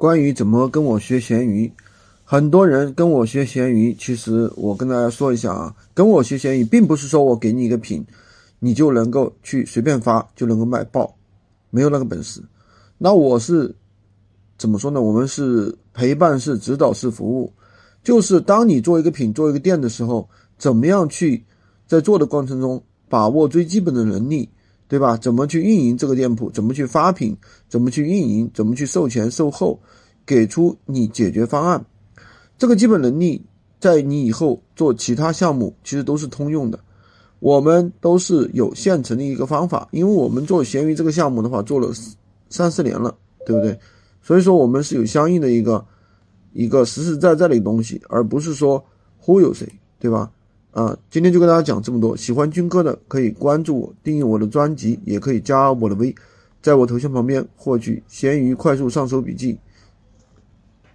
关于怎么跟我学闲鱼，很多人跟我学闲鱼，其实我跟大家说一下啊，跟我学闲鱼，并不是说我给你一个品，你就能够去随便发就能够卖爆，没有那个本事。那我是怎么说呢？我们是陪伴式、指导式服务，就是当你做一个品、做一个店的时候，怎么样去在做的过程中把握最基本的能力。对吧？怎么去运营这个店铺？怎么去发品？怎么去运营？怎么去售前售后？给出你解决方案。这个基本能力，在你以后做其他项目其实都是通用的。我们都是有现成的一个方法，因为我们做闲鱼这个项目的话，做了三四年了，对不对？所以说我们是有相应的一个一个实实在在的东西，而不是说忽悠谁，对吧？啊，今天就跟大家讲这么多。喜欢军哥的可以关注我，订阅我的专辑，也可以加我的微，在我头像旁边获取闲鱼快速上手笔记。